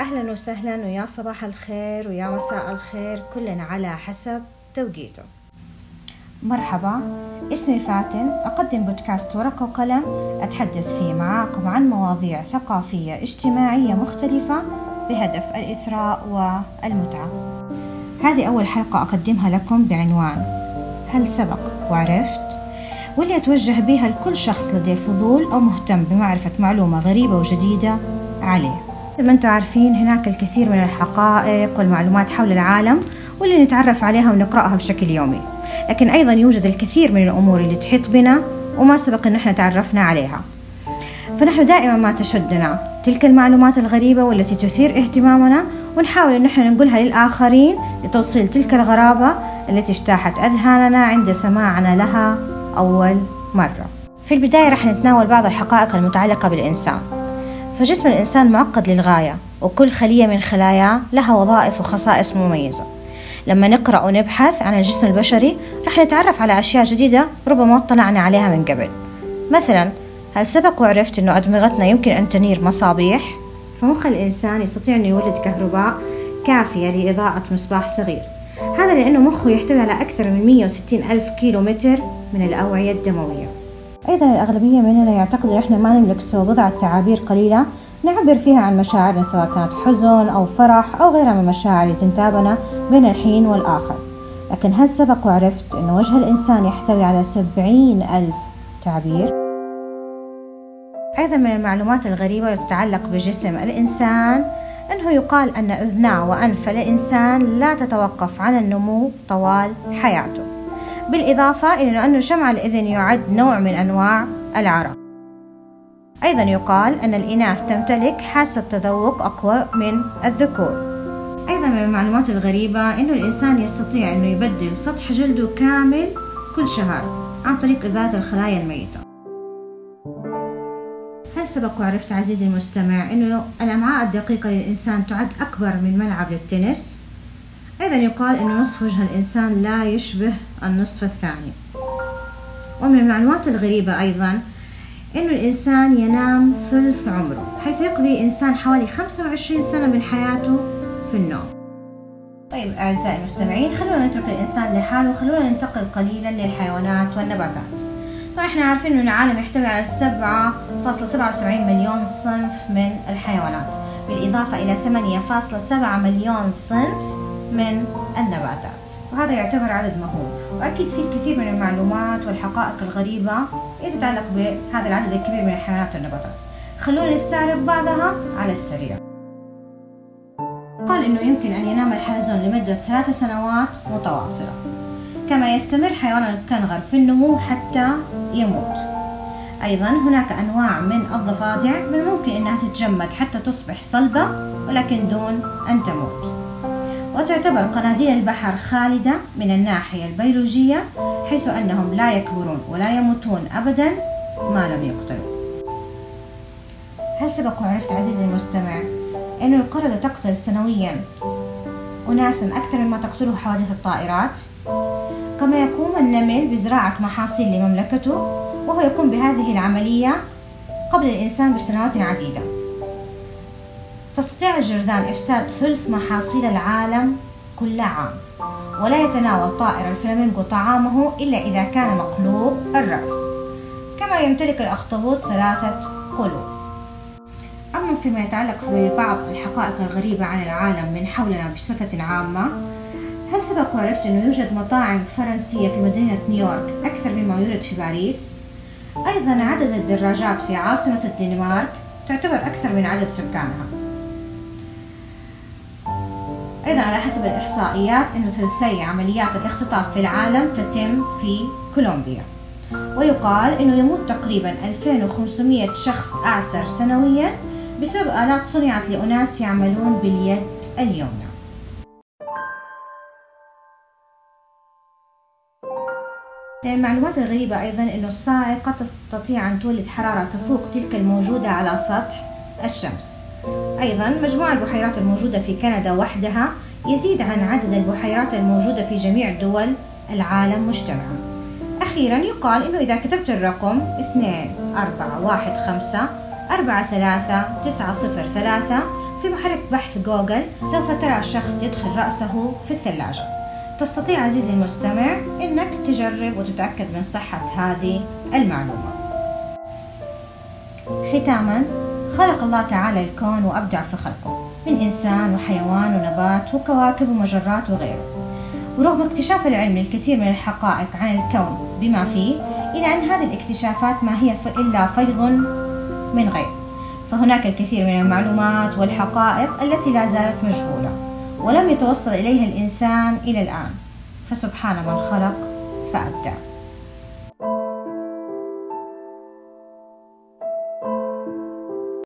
أهلا وسهلا ويا صباح الخير ويا مساء الخير كلنا على حسب توقيته. مرحبا اسمي فاتن أقدم بودكاست ورقة وقلم. أتحدث فيه معاكم عن مواضيع ثقافية اجتماعية مختلفة بهدف الإثراء والمتعة. هذه أول حلقة أقدمها لكم بعنوان هل سبق وعرفت؟ واللي أتوجه بها لكل شخص لديه فضول أو مهتم بمعرفة معلومة غريبة وجديدة عليه. مثل ما أنتم عارفين هناك الكثير من الحقائق والمعلومات حول العالم واللي نتعرف عليها ونقرأها بشكل يومي. لكن أيضا يوجد الكثير من الأمور اللي تحيط بنا وما سبق أن إحنا تعرفنا عليها. فنحن دائما ما تشدنا تلك المعلومات الغريبة والتي تثير اهتمامنا ونحاول أن إحنا نقولها للآخرين لتوصيل تلك الغرابة التي اجتاحت أذهاننا عند سماعنا لها أول مرة. في البداية رح نتناول بعض الحقائق المتعلقة بالإنسان. فجسم الإنسان معقد للغاية وكل خلية من خلاياه لها وظائف وخصائص مميزة. لما نقرأ ونبحث عن الجسم البشري رح نتعرف على أشياء جديدة ربما اطلعنا عليها من قبل. مثلا هل سبق وعرفت أنه أدمغتنا يمكن أن تنير مصابيح؟ فمخ الإنسان يستطيع أن يولد كهرباء كافية لإضاءة مصباح صغير. هذا لأنه مخه يحتوي على أكثر من 160 ألف كيلو متر من الأوعية الدموية. أيضا الأغلبية مننا يعتقد أن إحنا ما نملك سوى بضعة تعابير قليلة نعبر فيها عن مشاعرنا سواء كانت حزن أو فرح أو غيرها من المشاعر اللي تنتابنا بين الحين والآخر. لكن هل سبق وعرفت أن وجه الإنسان يحتوي على سبعين ألف تعبير؟ أيضا من المعلومات الغريبة تتعلق بجسم الإنسان أنه يقال أن أذناه وأنف. الإنسان لا تتوقف عن النمو طوال حياته. بالإضافة إلى أن شمع الإذن يعد نوع من أنواع العرق. أيضا يقال أن الإناث تمتلك حاسة تذوق أقوى من الذكور. أيضا من المعلومات الغريبة أنه الإنسان يستطيع أنه يبدل سطح جلده كامل كل شهر عن طريق إزالة الخلايا الميتة. هل سبق وعرفت عزيزي المستمع أنه الأمعاء الدقيقة للإنسان تعد أكبر من ملعب للتنس؟ أيضا يقال أن نصف وجه الإنسان لا يشبه النصف الثاني. ومن المعلومات الغريبة أيضا أن الإنسان ينام ثلث عمره حيث يقضي الإنسان حوالي 25 سنة من حياته في النوم. طيب أعزائي المستمعين خلونا نترك الإنسان لحاله وخلونا ننتقل قليلا للحيوانات والنباتات. طبعا إحنا عارفين أن العالم يحتوي على 7.77 مليون صنف من الحيوانات بالإضافة إلى 8.7 مليون صنف من النباتات. وهذا يعتبر عدد مهول وأكيد في الكثير من المعلومات والحقائق الغريبة اللي تتعلق بهذا العدد الكبير من الحيوانات والنباتات. خلونا نستعرض بعضها على السريع. قال إنه يمكن أن ينام الحلزون لمدة ثلاث سنوات متواصلة. كما يستمر حيوان الكنغر في النمو حتى يموت. أيضا هناك أنواع من الضفادع من الممكن أنها تتجمد حتى تصبح صلبة ولكن دون أن تموت. وتعتبر قناديل البحر خالدة من الناحية البيولوجية حيث أنهم لا يكبرون ولا يموتون أبدا ما لم يقتلوا. هل سبق وعرفت عزيزي المستمع أن القردة تقتل سنويا أناسا أكثر مما تقتله حوادث الطائرات؟ كما يقوم النمل بزراعة محاصيل لمملكته وهو يقوم بهذه العملية قبل الإنسان بسنوات عديدة. تستطيع الجرذان إفساد ثلث محاصيل العالم كل عام ولا يتناول طائر الفلامينغو طعامه إلا إذا كان مقلوب الرأس كما يمتلك الأخطبوط ثلاثة قلوب أما فيما يتعلق ببعض الحقائق الغريبة عن العالم من حولنا بصفة عامة هل سبق وعرفت أنه يوجد مطاعم فرنسية في مدينة نيويورك أكثر مما يوجد في باريس؟ أيضا عدد الدراجات في عاصمة الدنمارك تعتبر أكثر من عدد سكانها أيضا على حسب الإحصائيات أنه ثلثي عمليات الاختطاف في العالم تتم في كولومبيا. ويقال أنه يموت تقريبا 2500 شخص أعسر سنويا بسبب آلات صنعت لأناس يعملون باليد اليمنى. من المعلومات الغريبة أيضا أنه الصاعقة تستطيع أن تولد حرارة تفوق تلك الموجودة على سطح الشمس. أيضا مجموع البحيرات الموجودة في كندا وحدها يزيد عن عدد البحيرات الموجودة في جميع دول العالم مجتمعا. أخيرا يقال أنه إذا كتبت الرقم 2 4 1 5 4 3 9 0 3 في محرك بحث جوجل سوف ترى الشخص يدخل رأسه في الثلاجة. تستطيع عزيزي المستمع أنك تجرب وتتأكد من صحة هذه المعلومة. ختاما خلق الله تعالى الكون وأبدع في خلقه. من إنسان وحيوان ونبات وكواكب ومجرات وغيره. ورغم اكتشاف العلم الكثير من الحقائق عن الكون بما فيه إلى أن هذه الاكتشافات ما هي إلا فيض من غيظ فهناك الكثير من المعلومات والحقائق التي لا زالت مجهولة ولم يتوصل إليها الإنسان إلى الآن. فسبحان من خلق فأبدع.